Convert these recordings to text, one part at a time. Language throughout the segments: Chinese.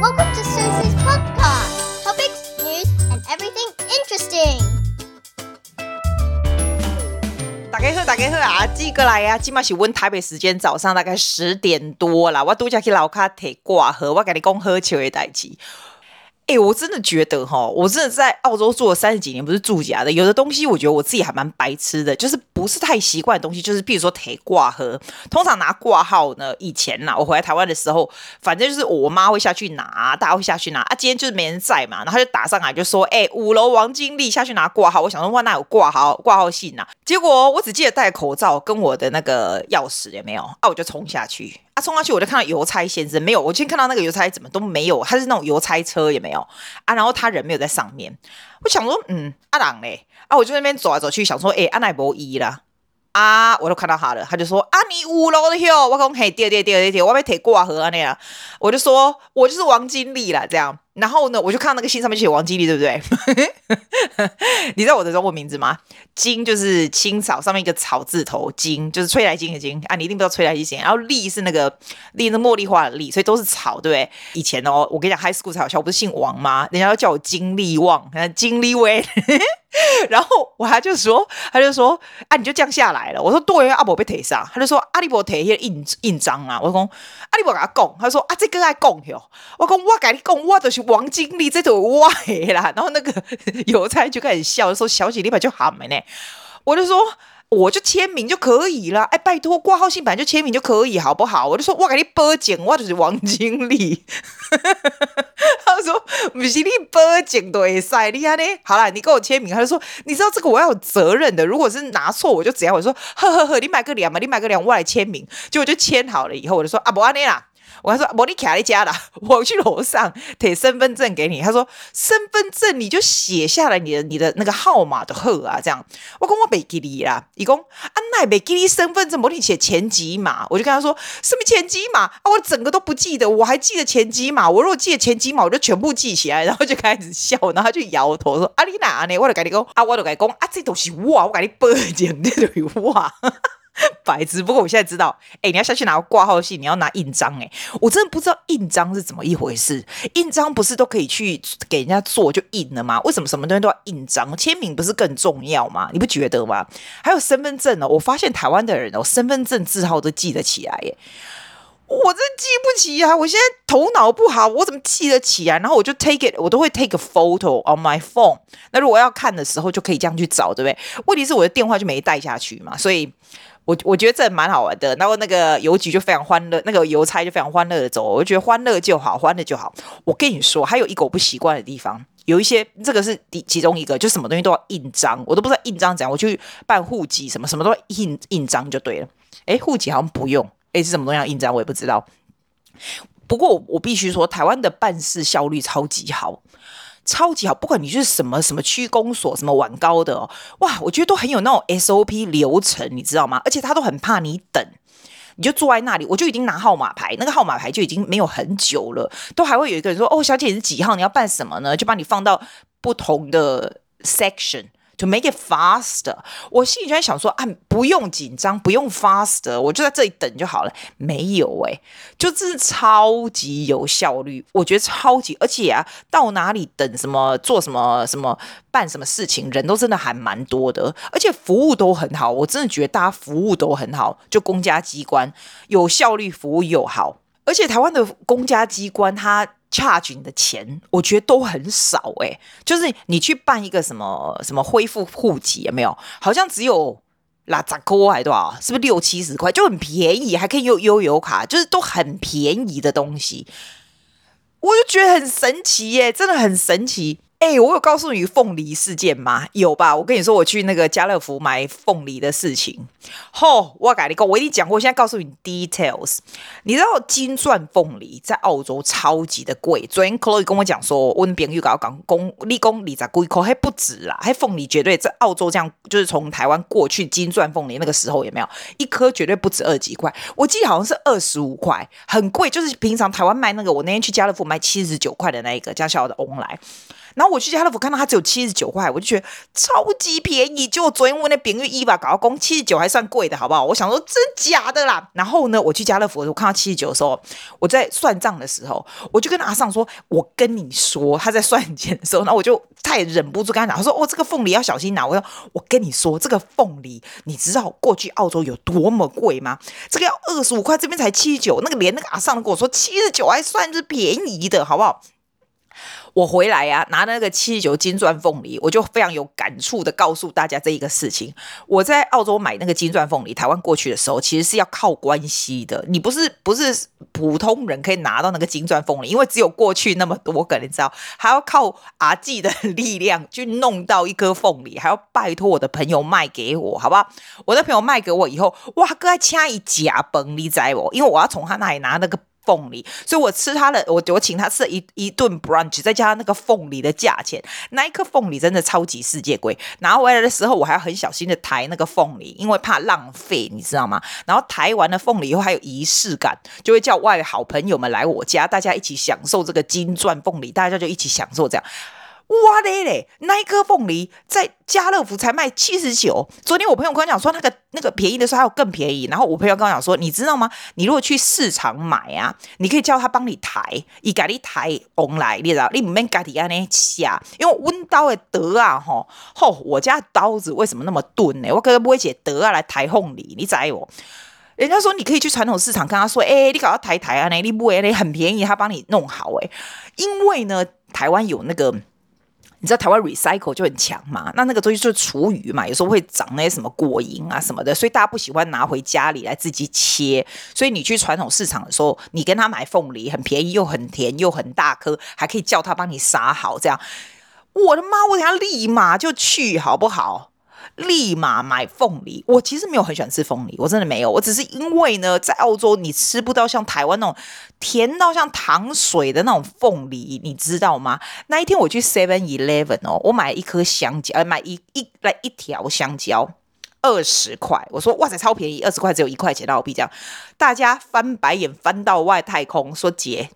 Welcome to Susie's podcast. Topics, news, and everything interesting. 大家好，大家好啊！记过来啊！今嘛是阮台北时间早上大概十点多啦。我拄才去楼卡提挂号，我跟你讲好笑的代志。哎、我真的觉得哈，我真的在澳洲住了三十几年，不是住家的。有的东西我觉得我自己还蛮白痴的，就是不是太习惯的东西，就是比如说提挂号，通常拿挂号呢，以前呐，我回来台湾的时候，反正就是我妈会下去拿，大家会下去拿啊。今天就是没人在嘛，然后就打上来就说，哎、五楼王经理下去拿挂号。我想说，哇，那有挂号挂号信呐、啊？结果我只记得戴口罩跟我的那个钥匙也没有啊，我就冲下去。他冲上去，我就看到邮差先生没有。我今天看到那个邮差怎么都没有，他是那种邮差车也没有啊。然后他人没有在上面，我想说，嗯，阿郎嘞啊，我就那边走来走去，想说，哎，阿奈博一啦啊，我都看到他了。他就说，啊，你五楼的哟，我讲嘿，对对对对对，我被铁挂河啊那样，我就说我就是王经理啦，这样。然后呢，我就看到那个信上面写王经理，对不对？你知道我的中文名字吗？金就是青草上面一个草字头，金就是吹来金的金啊，你一定不知道吹来金。然后利是那个利，那茉莉花的利，所以都是草，对不对？以前哦，我跟你讲，high school 才好笑，我不是姓王吗？人家都叫我金利旺，金利威。然后我还就说，他就说啊，你就降下来了。我说对，阿伯被提上，他就说阿里伯提一印印章啊。我说阿里伯给他供，他说啊，这个爱供哟。我讲我给你供，我就是王经理，这都我啦。然后那个 邮差就开始笑，说小姐你把就喊没呢。我就说。我就签名就可以了，哎，拜托挂号信本来就签名就可以，好不好？我就说，我给你报警，我就是王经理。他说，不是你报警都会塞，你看呢？好了，你给我签名。他就说，你知道这个我要有责任的，如果是拿错我就怎样？我说，呵呵呵，你买个两嘛，你买个两，我来签名。结果就签好了以后，我就说，啊，不按呢啦。我还说，我你卡在家了，我去楼上贴身份证给你。他说，身份证你就写下来你的你的那个号码的号啊，这样。我跟我没记你啦，伊讲啊，那没记你身份证，我你写前几码。我就跟他说，什么前几码啊？我整个都不记得，我还记得前几码。我如果记得前几码，我就全部记起来，然后就开始笑，然后他就摇头说，啊你哪呢？我就跟你讲啊，我就跟你讲啊，这都是我，我跟你报警，这都是我。白纸，不过我现在知道，哎、你要下去拿挂号信，你要拿印章，哎，我真的不知道印章是怎么一回事。印章不是都可以去给人家做就印了吗？为什么什么东西都要印章？签名不是更重要吗？你不觉得吗？还有身份证呢？我发现台湾的人哦，身份证字号都记得起来，耶。我真记不起啊！我现在头脑不好，我怎么记得起来？然后我就 take it，我都会 take a photo on my phone。那如果要看的时候，就可以这样去找，对不对？问题是我的电话就没带下去嘛，所以。我我觉得这蛮好玩的，然后那个邮局就非常欢乐，那个邮差就非常欢乐的走。我觉得欢乐就好，欢乐就好。我跟你说，还有一个我不习惯的地方，有一些这个是第其中一个，就什么东西都要印章，我都不知道印章怎样。我去办户籍，什么什么都要印印章就对了。诶，户籍好像不用，诶，是什么东西要印章，我也不知道。不过我，我必须说，台湾的办事效率超级好。超级好，不管你是什么什么区公所，什么晚高的哦，哇，我觉得都很有那种 SOP 流程，你知道吗？而且他都很怕你等，你就坐在那里，我就已经拿号码牌，那个号码牌就已经没有很久了，都还会有一个人说：“哦，小姐你是几号？你要办什么呢？”就把你放到不同的 section。To make it faster，我心里就在想说啊，不用紧张，不用 faster，我就在这里等就好了。没有诶、就真是超级有效率，我觉得超级，而且啊，到哪里等什么，做什么什么，办什么事情，人都真的还蛮多的，而且服务都很好。我真的觉得大家服务都很好，就公家机关有效率，服务又好，而且台湾的公家机关它。Charge 你的钱，我觉得都很少诶、就是你去办一个什么什么恢复户籍，有没有？好像只有拉杂扣还多少？是不是六七十块？就很便宜，还可以用悠游卡，就是都很便宜的东西，我就觉得很神奇耶、真的很神奇。哎、我有告诉你凤梨事件吗？有吧？我跟你说，我去那个家乐福买凤梨的事情。吼，我跟你讲，我已经讲过，我现在告诉你 details。你知道金钻凤梨在澳洲超级的贵。昨天 Chloe 跟我讲说，温边又搞讲公立公里在贵，可还不止啦，还凤梨绝对在澳洲这样，就是从台湾过去金钻凤梨那个时候有没有一颗绝对不止二几块？我记得好像是二十五块，很贵。就是平常台湾卖那个，我那天去家乐福买七十九块的那一个，加小小的翁来。然后我去家乐福看到它只有七十九块，我就觉得超级便宜。就昨天问那饼玉一吧，搞到公七十九还算贵的，好不好？我想说真假的啦。然后呢，我去家乐福我看到七十九的时候，我在算账的时候，我就跟阿尚说：“我跟你说，他在算钱的时候，那我就他也忍不住跟他讲，他说：‘哦，这个凤梨要小心拿。’我说：‘我跟你说，这个凤梨，你知道过去澳洲有多么贵吗？这个要二十五块，这边才七十九。那个连那个阿尚都跟我说七十九还算是便宜的，好不好？’我回来呀、啊，拿那个七十九金钻凤梨，我就非常有感触的告诉大家这一个事情。我在澳洲买那个金钻凤梨，台湾过去的时候，其实是要靠关系的。你不是不是普通人可以拿到那个金钻凤梨，因为只有过去那么多个，你知道，还要靠阿季的力量去弄到一颗凤梨，还要拜托我的朋友卖给我，好不好？我的朋友卖给我以后，哇，哥还掐一假崩，你知我，因为我要从他那里拿那个。凤梨，所以我吃他的，我我请他吃一一顿 brunch，再加上那个凤梨的价钱，那一颗凤梨真的超级世界贵。拿回来的时候，我还要很小心的抬那个凤梨，因为怕浪费，你知道吗？然后抬完了凤梨以后，还有仪式感，就会叫外好朋友们来我家，大家一起享受这个金钻凤梨，大家就一起享受这样。哇嘞嘞！那一颗凤梨在家乐福才卖七十九。昨天我朋友跟我讲说，那个那个便宜的时候还有更便宜。然后我朋友跟我讲说，你知道吗？你如果去市场买啊，你可以叫他帮你抬，伊给你抬红来，你知道？你唔免家己安尼下，因为温刀的得啊，吼吼，我家刀子为什么那么钝呢？我哥哥不会写得啊来抬凤梨，你知我？人家说你可以去传统市场跟他说，哎、你搞到抬抬啊，你不会，你很便宜，他帮你弄好哎。因为呢，台湾有那个。你知道台湾 recycle 就很强嘛？那那个东西就是厨余嘛，有时候会长那些什么果蝇啊什么的，所以大家不喜欢拿回家里来自己切。所以你去传统市场的时候，你跟他买凤梨，很便宜又很甜又很大颗，还可以叫他帮你撒好这样。我的妈！我等下立马就去，好不好？立马买凤梨，我其实没有很喜欢吃凤梨，我真的没有。我只是因为呢，在澳洲你吃不到像台湾那种甜到像糖水的那种凤梨，你知道吗？那一天我去 Seven Eleven 哦，我买一颗香蕉，呃，买一一来一条香蕉，二十块。我说哇塞，超便宜，二十块只有一块钱澳币这样。大家翻白眼翻到外太空，说姐。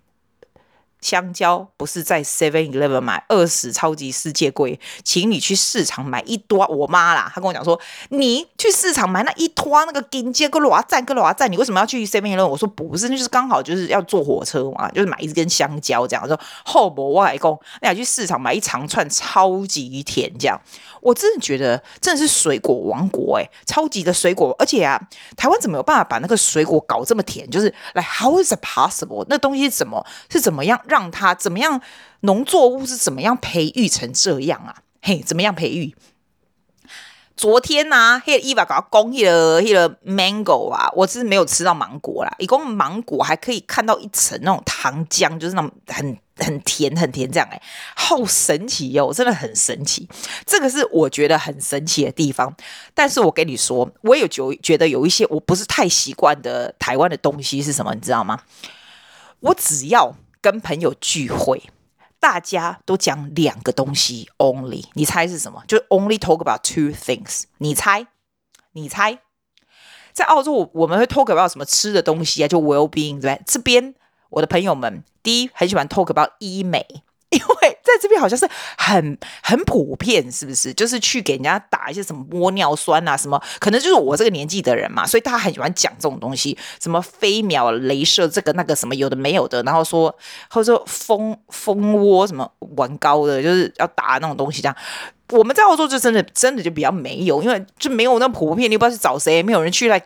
香蕉不是在 Seven Eleven 买二十超级世界贵，请你去市场买一坨。我妈啦，她跟我讲说，你去市场买那一坨那个金蕉个罗赞个罗赞，你为什么要去 Seven Eleven？我说不是，那就是刚好就是要坐火车嘛，就是买一根香蕉这样。说后伯我还讲，那去市场买一长串超级甜这样。我真的觉得真的是水果王国哎、超级的水果，而且啊，台湾怎么有办法把那个水果搞这么甜？就是来，how is it possible？那东西怎么是怎么样让它怎么样？农作物是怎么样培育成这样啊？嘿，怎么样培育？昨天呐、啊，那个伊娃搞公那个那个 mango 啊，我是没有吃到芒果啦，一共芒果还可以看到一层那种糖浆，就是那种很。很甜很甜，这样哎、好神奇哟、哦，真的很神奇。这个是我觉得很神奇的地方。但是我跟你说，我有觉觉得有一些我不是太习惯的台湾的东西是什么，你知道吗？我只要跟朋友聚会，大家都讲两个东西，only，你猜是什么？就是 only talk about two things。你猜？你猜？在澳洲，我们会 talk about 什么吃的东西啊？就 well being 对不对？这边。我的朋友们，第一很喜欢 talk about 医美，因为在这边好像是很很普遍，是不是？就是去给人家打一些什么玻尿酸啊，什么可能就是我这个年纪的人嘛，所以大家很喜欢讲这种东西，什么飞秒镭射这个那个什么有的没有的，然后说或者说蜂蜂窝什么玩高的，就是要打那种东西这样。我们在澳洲就真的真的就比较没有，因为就没有那普遍，你不知道去找谁，没有人去来。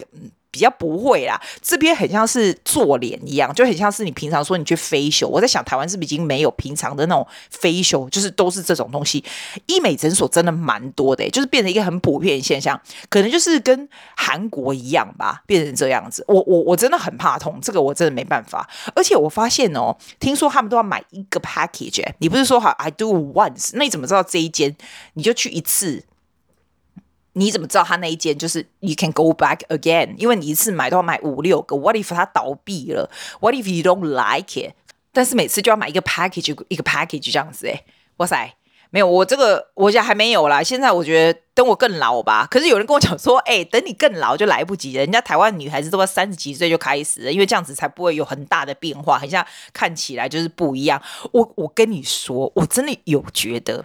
比较不会啦，这边很像是做脸一样，就很像是你平常说你去 facial。我在想台湾是不是已经没有平常的那种 facial，就是都是这种东西。医美诊所真的蛮多的，就是变成一个很普遍的现象，可能就是跟韩国一样吧，变成这样子。我我我真的很怕痛，这个我真的没办法。而且我发现哦，听说他们都要买一个 package，你不是说好 I do once，那你怎么知道这一间你就去一次？你怎么知道他那一间就是 you can go back again？因为你一次买都要买五六个。What if 他倒闭了？What if you don't like it？但是每次就要买一个 package 一个 package 这样子诶，哇塞，没有，我这个我家还没有啦。现在我觉得等我更老吧。可是有人跟我讲说，哎、等你更老就来不及了。人家台湾女孩子都要三十几岁就开始了，因为这样子才不会有很大的变化，很像看起来就是不一样。我我跟你说，我真的有觉得，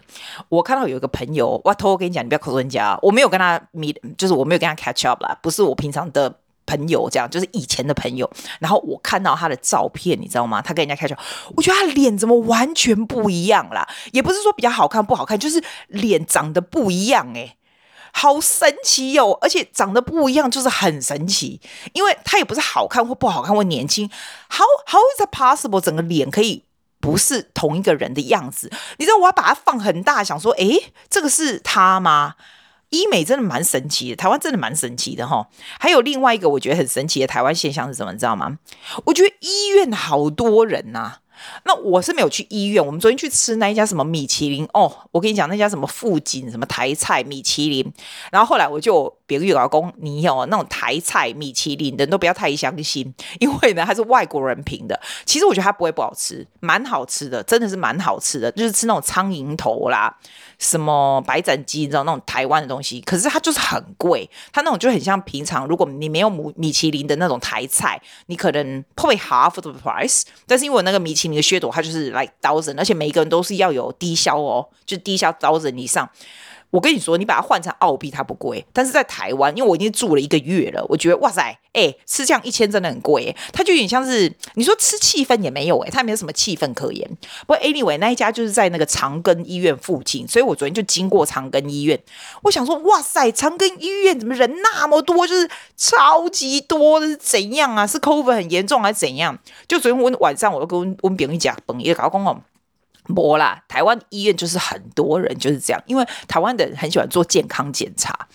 我看到有一个朋友，我偷偷跟你讲，你不要口说人家，我没有跟他 meet，就是我没有跟他 catch up 啦，不是我平常的。朋友这样就是以前的朋友，然后我看到他的照片，你知道吗？他跟人家开玩笑，我觉得他脸怎么完全不一样啦？也不是说比较好看不好看，就是脸长得不一样诶，好神奇哟！而且长得不一样就是很神奇，因为他也不是好看或不好看或年轻，How how is it possible？整个脸可以不是同一个人的样子？你知道我要把它放很大，想说，诶，这个是他吗？医美真的蛮神奇的，台湾真的蛮神奇的哈。还有另外一个我觉得很神奇的台湾现象是什么？你知道吗？我觉得医院好多人呐、那我是没有去医院，我们昨天去吃那一家什么米其林哦，我跟你讲那家什么富锦什么台菜米其林，然后后来我就别个老公，你有那种台菜米其林的都不要太相信，因为呢他是外国人评的，其实我觉得它不会不好吃，蛮好吃的，真的是蛮好吃的，就是吃那种苍蝇头啦，什么白斩鸡，你知道那种台湾的东西，可是它就是很贵，它那种就很像平常如果你没有米米其林的那种台菜，你可能 pay half the price，但是因为那个米其林。的噱头，它就是 like thousand，而且每一个人都是要有低消哦，就低消 thousand 以上。我跟你说，你把它换成澳币，它不贵。但是在台湾，因为我已经住了一个月了，我觉得哇塞，哎、欸，吃这样一千真的很贵。它就有点像是你说吃气氛也没有哎，它没有什么气氛可言。不过 anyway，那一家就是在那个长庚医院附近，所以我昨天就经过长庚医院，我想说哇塞，长庚医院怎么人那么多，就是超级多，是怎样啊？是 COVID 很严重还是怎样？就昨天我晚上我都跟温炳一讲，本也搞公哦。没啦，台湾医院就是很多人就是这样，因为台湾的人很喜欢做健康检查。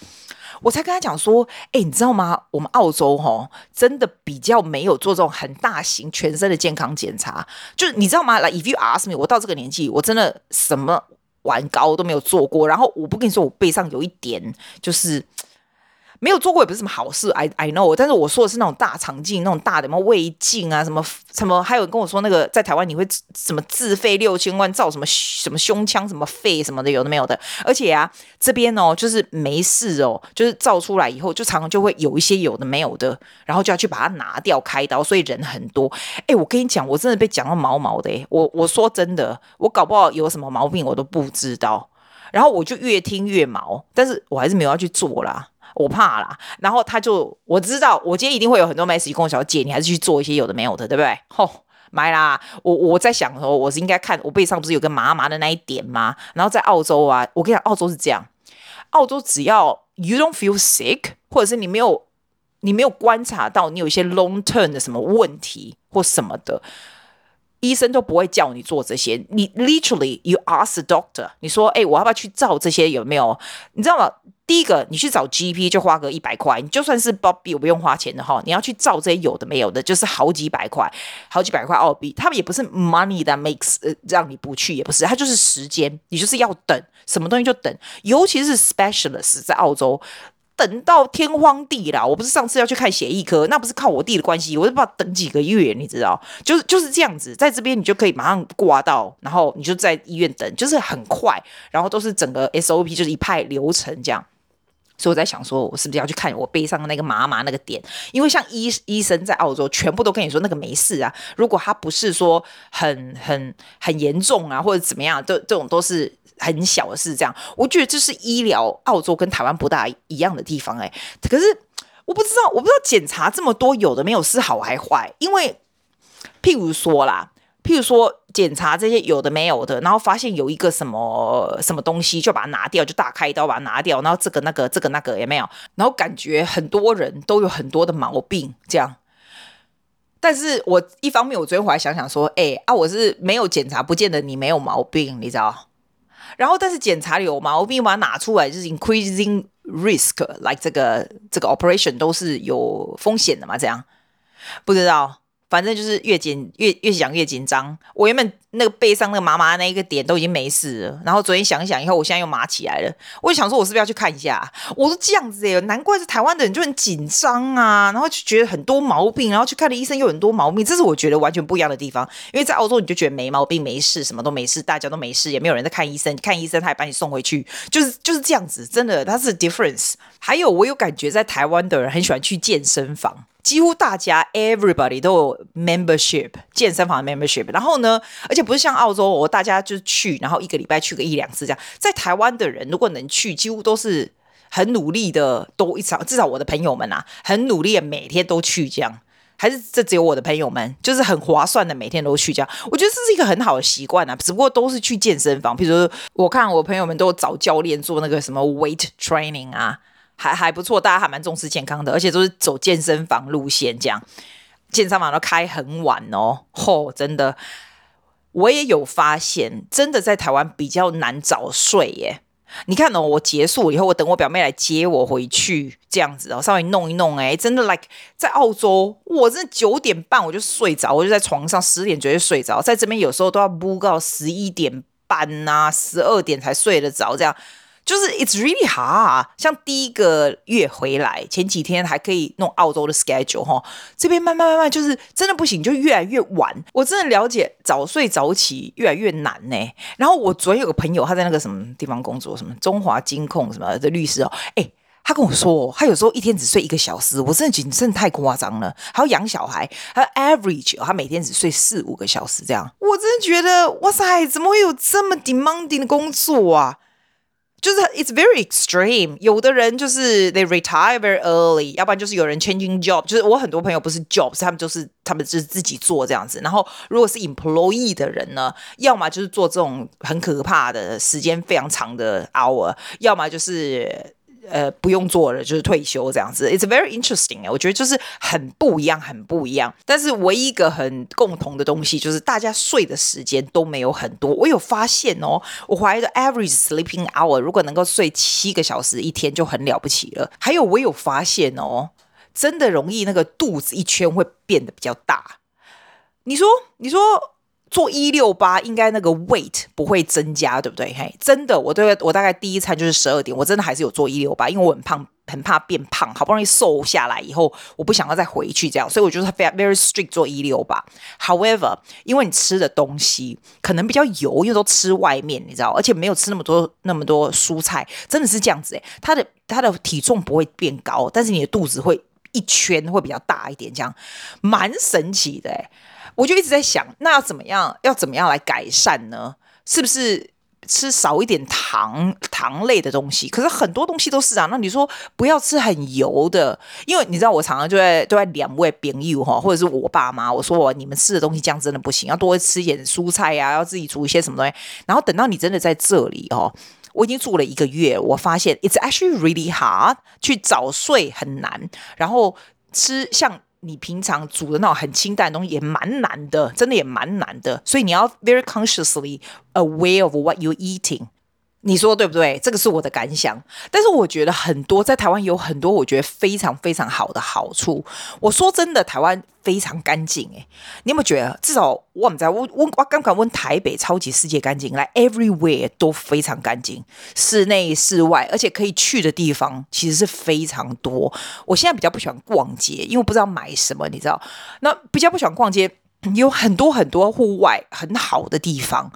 我才跟他讲说，哎，你知道吗？我们澳洲，真的比较没有做这种很大型全身的健康检查。就是你知道吗？来，if you ask me，我到这个年纪，我真的什么玩高都没有做过。然后我不跟你说，我背上有一点就是。没有做过也不是什么好事，I I know。但是我说的是那种大肠镜，那种大的什么胃镜啊，什么什么，还有跟我说那个在台湾你会什么自费六千万造什么什么胸腔、什么肺什么的，有的没有的。而且啊，这边哦，就是没事哦，就是造出来以后，就常常就会有一些有的没有的，然后就要去把它拿掉开刀，所以人很多。哎，我跟你讲，我真的被讲到毛毛的，我我说真的，我搞不好有什么毛病我都不知道，然后我就越听越毛，但是我还是没有要去做啦。我怕啦，然后他就我知道，我今天一定会有很多 message 跟我小姐，你还是去做一些有的没有的，对不对？吼、哦，买啦！我我在想说，我是应该看我背上不是有个麻麻的那一点吗？然后在澳洲啊，我跟你讲，澳洲是这样，澳洲只要 you don't feel sick，或者是你没有你没有观察到你有一些 long term 的什么问题或什么的。医生都不会叫你做这些，你 literally you ask the doctor，你说，哎，我要不要去照这些？有没有？你知道吗？第一个，你去找 GP 就花个一百块，你就算是 Bobby 我不用花钱的哈，你要去照这些有的没有的，就是好几百块，好几百块澳币。他们也不是 money that makes 呃让你不去，也不是，他就是时间，你就是要等，什么东西就等，尤其是 specialist 在澳洲。等到天荒地老，我不是上次要去看血液科，那不是靠我弟的关系，我就不知道等几个月，你知道，就是就是这样子，在这边你就可以马上挂到，然后你就在医院等，就是很快，然后都是整个 SOP 就是一派流程这样，所以我在想说，我是不是要去看我背上的那个麻麻那个点？因为像医医生在澳洲，全部都跟你说那个没事啊，如果他不是说很很很严重啊，或者怎么样，这这种都是。很小的事，这样，我觉得这是医疗澳洲跟台湾不大一样的地方，哎，可是我不知道，我不知道检查这么多有的没有是好还坏，因为譬如说啦，譬如说检查这些有的没有的，然后发现有一个什么什么东西，就把它拿掉，就大开刀把它拿掉，然后这个那个这个那个也没有，然后感觉很多人都有很多的毛病，这样。但是我一方面我昨天回来想想说，哎啊，我是没有检查，不见得你没有毛病，你知道。然后，但是检查有毛病，把它拿出来就是 increasing risk，like 这个这个 operation 都是有风险的嘛？这样不知道，反正就是越紧越越想越紧张。我原本那个背上那个麻麻那一个点都已经没事了。然后昨天想一想以后，我现在又麻起来了。我就想说，我是不是要去看一下？我说这样子耶，难怪是台湾的人就很紧张啊，然后就觉得很多毛病，然后去看了医生又很多毛病。这是我觉得完全不一样的地方。因为在澳洲你就觉得没毛病、没事，什么都没事，大家都没事，也没有人在看医生。看医生他也把你送回去，就是就是这样子。真的，它是 difference。还有，我有感觉在台湾的人很喜欢去健身房。几乎大家 everybody 都有 membership 健身房的 membership，然后呢，而且不是像澳洲，我大家就去，然后一个礼拜去个一两次这样。在台湾的人如果能去，几乎都是很努力的，都一场。至少我的朋友们啊，很努力的每天都去这样。还是这只有我的朋友们，就是很划算的每天都去这样。我觉得这是一个很好的习惯啊，只不过都是去健身房。比如说，我看我朋友们都找教练做那个什么 weight training 啊。还还不错，大家还蛮重视健康的，而且都是走健身房路线，这样健身房都开很晚哦。嚯、哦，真的，我也有发现，真的在台湾比较难早睡耶。你看哦，我结束以后，我等我表妹来接我回去，这样子哦，稍微弄一弄，哎，真的，like 在澳洲，我真的九点半我就睡着，我就在床上十点绝对睡着，在这边有时候都要不到十一点半呐、十二点才睡得着，这样。就是 it's really hard，像第一个月回来前几天还可以弄澳洲的 schedule 哈，这边慢慢慢慢就是真的不行，就越来越晚。我真的了解早睡早起越来越难呢。然后我昨天有个朋友，他在那个什么地方工作，什么中华金控什么的律师哦，诶，他跟我说，他有时候一天只睡一个小时，我真的觉得真的太夸张了。还要养小孩，他 average 他每天只睡四五个小时这样，我真的觉得哇塞，怎么会有这么 demanding 的工作啊？就是 it's very extreme，有的人就是 they retire very early，要不然就是有人 changing job，就是我很多朋友不是 jobs，他们就是他们就是自己做这样子。然后如果是 employee 的人呢，要么就是做这种很可怕的时间非常长的 hour，要么就是。呃，不用做了，就是退休这样子。It's very interesting，我觉得就是很不一样，很不一样。但是唯一一个很共同的东西，就是大家睡的时间都没有很多。我有发现哦，我怀疑的 average sleeping hour 如果能够睡七个小时一天就很了不起了。还有我有发现哦，真的容易那个肚子一圈会变得比较大。你说，你说。做一六八应该那个 weight 不会增加，对不对？嘿，真的，我对我大概第一餐就是十二点，我真的还是有做一六八，因为我很胖，很怕变胖，好不容易瘦下来以后，我不想要再回去这样，所以我就是 very very strict 做一六八。However，因为你吃的东西可能比较油，因为都吃外面，你知道，而且没有吃那么多那么多蔬菜，真的是这样子诶，他的他的体重不会变高，但是你的肚子会一圈会比较大一点，这样蛮神奇的诶。我就一直在想，那要怎么样？要怎么样来改善呢？是不是吃少一点糖糖类的东西？可是很多东西都是啊。那你说不要吃很油的，因为你知道我常常就在都在两位朋友哈，或者是我爸妈，我说我你们吃的东西这样真的不行，要多吃一点蔬菜呀、啊，要自己煮一些什么东西。然后等到你真的在这里哦，我已经住了一个月，我发现 it's actually really hard 去早睡很难，然后吃像。你平常煮的那种很清淡的东西也蛮难的，真的也蛮难的，所以你要 very consciously aware of what you eating。你说对不对？这个是我的感想。但是我觉得很多在台湾有很多我觉得非常非常好的好处。我说真的，台湾非常干净诶，你有没有觉得？至少我们在问我刚刚问台北超级世界干净，来 everywhere 都非常干净，室内室外，而且可以去的地方其实是非常多。我现在比较不喜欢逛街，因为不知道买什么，你知道？那比较不喜欢逛街，有很多很多户外很好的地方。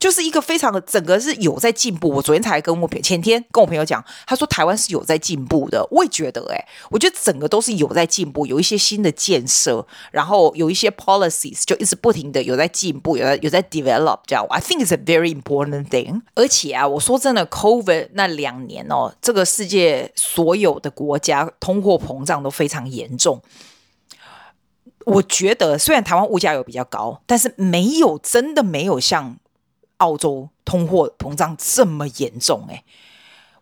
就是一个非常的整个是有在进步。我昨天才跟我，前天跟我朋友讲，他说台湾是有在进步的。我也觉得、欸，哎，我觉得整个都是有在进步，有一些新的建设，然后有一些 policies 就一直不停的有在进步，有在有在 develop 这样。I think it's a very important thing。而且啊，我说真的，COVID 那两年哦，这个世界所有的国家通货膨胀都非常严重。我觉得虽然台湾物价有比较高，但是没有真的没有像。澳洲通货膨胀这么严重诶，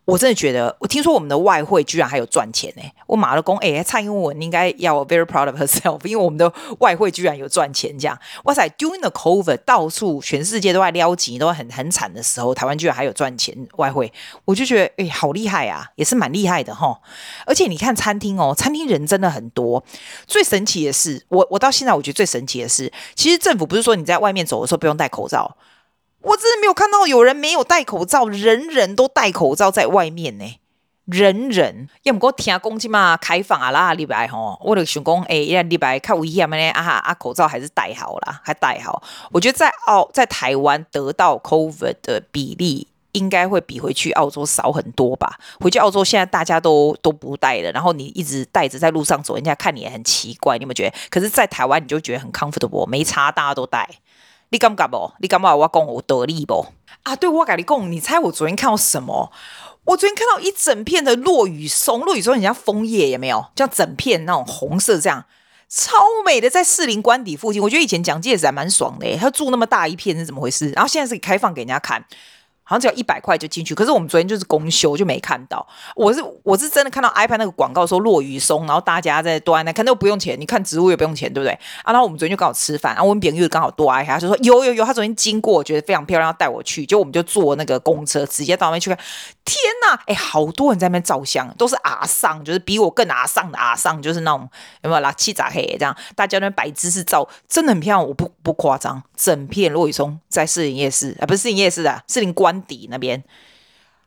我真的觉得，我听说我们的外汇居然还有赚钱呢！我马了公，哎，蔡英文应该要 very proud of herself，因为我们的外汇居然有赚钱，这样，哇塞！During the COVID，到处全世界都在撩急，都很很惨的时候，台湾居然还有赚钱外汇，我就觉得，哎，好厉害啊，也是蛮厉害的哈。而且你看餐厅哦，餐厅人真的很多。最神奇的是，我我到现在我觉得最神奇的是，其实政府不是说你在外面走的时候不用戴口罩。我真的没有看到有人没有戴口罩，人人都戴口罩在外面呢，人人。要么给我听讲起嘛，开放啊啦，礼拜吼，我就想讲，哎，呀礼拜看危险呢，啊哈啊，口罩还是戴好啦，还戴好。我觉得在澳在台湾得到 COVID 的比例，应该会比回去澳洲少很多吧？回去澳洲现在大家都都不戴了，然后你一直戴着在路上走，人家看你也很奇怪，你有没有觉得？可是，在台湾你就觉得很 comfortable，没差，大家都戴。你感觉不？你感觉我讲我得力不？啊，对，我跟你讲，你猜我昨天看到什么？我昨天看到一整片的落雨松，落羽松很像枫叶，有没有？像整片那种红色，这样超美的，在士林官邸附近。我觉得以前蒋介石还蛮爽的，他住那么大一片是怎么回事？然后现在是开放给人家看。好像只要一百块就进去，可是我们昨天就是公休就没看到。我是我是真的看到 iPad 那个广告说落羽松，然后大家在端那看都不用钱，你看植物也不用钱，对不对？啊，然后我们昨天就刚好吃饭，然后我们饼又刚好多挨他就说有有有，他昨天经过，觉得非常漂亮，要带我去，就我们就坐那个公车直接到那边去看。天呐，哎，好多人在那边照相，都是阿上，就是比我更阿上的阿上，就是那种有没有啦？气炸黑这样，大家那边摆姿势照，真的很漂亮，我不不夸张，整片落羽松在士林夜市啊，不是士林夜市啊，士林关底那边。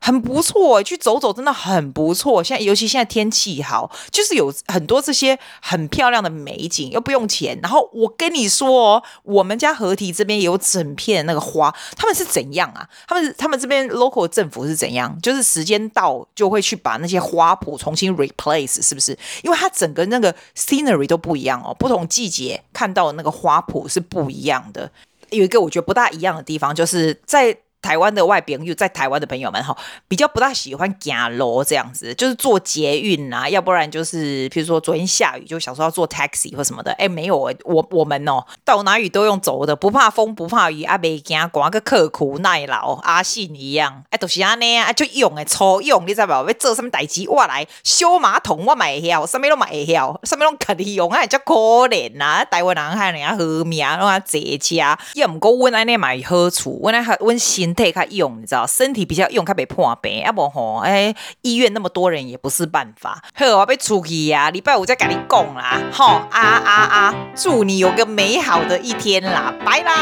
很不错，去走走真的很不错。现在尤其现在天气好，就是有很多这些很漂亮的美景，又不用钱。然后我跟你说哦，我们家河堤这边有整片那个花，他们是怎样啊？他们他们这边 local 政府是怎样？就是时间到就会去把那些花圃重新 replace，是不是？因为它整个那个 scenery 都不一样哦，不同季节看到的那个花圃是不一样的。有一个我觉得不大一样的地方，就是在。台湾的外朋友，在台湾的朋友们哈，比较不大喜欢行路这样子，就是坐捷运啊，要不然就是，譬如说昨天下雨，就想说要坐 taxi 或什么的，哎，没有，我我们哦，到哪里都用走的，不怕风不怕雨，啊，袂惊，挂个刻苦耐劳，阿信一样，哎，都是安尼啊，就用哎，粗用，你知道不？要做什么代志，我来修马桶，我嘛会晓，什么都嘛会晓，什么拢可以用，哎，叫可怜啊，台湾人害人家好命，拢啊坐车，也毋过阮安尼买好处，阮安阮太用你知道身体比较用他没破病啊不吼哎医院那么多人也不是办法。好我被出去呀礼拜五再跟你讲啦吼啊啊啊祝你有个美好的一天啦拜拜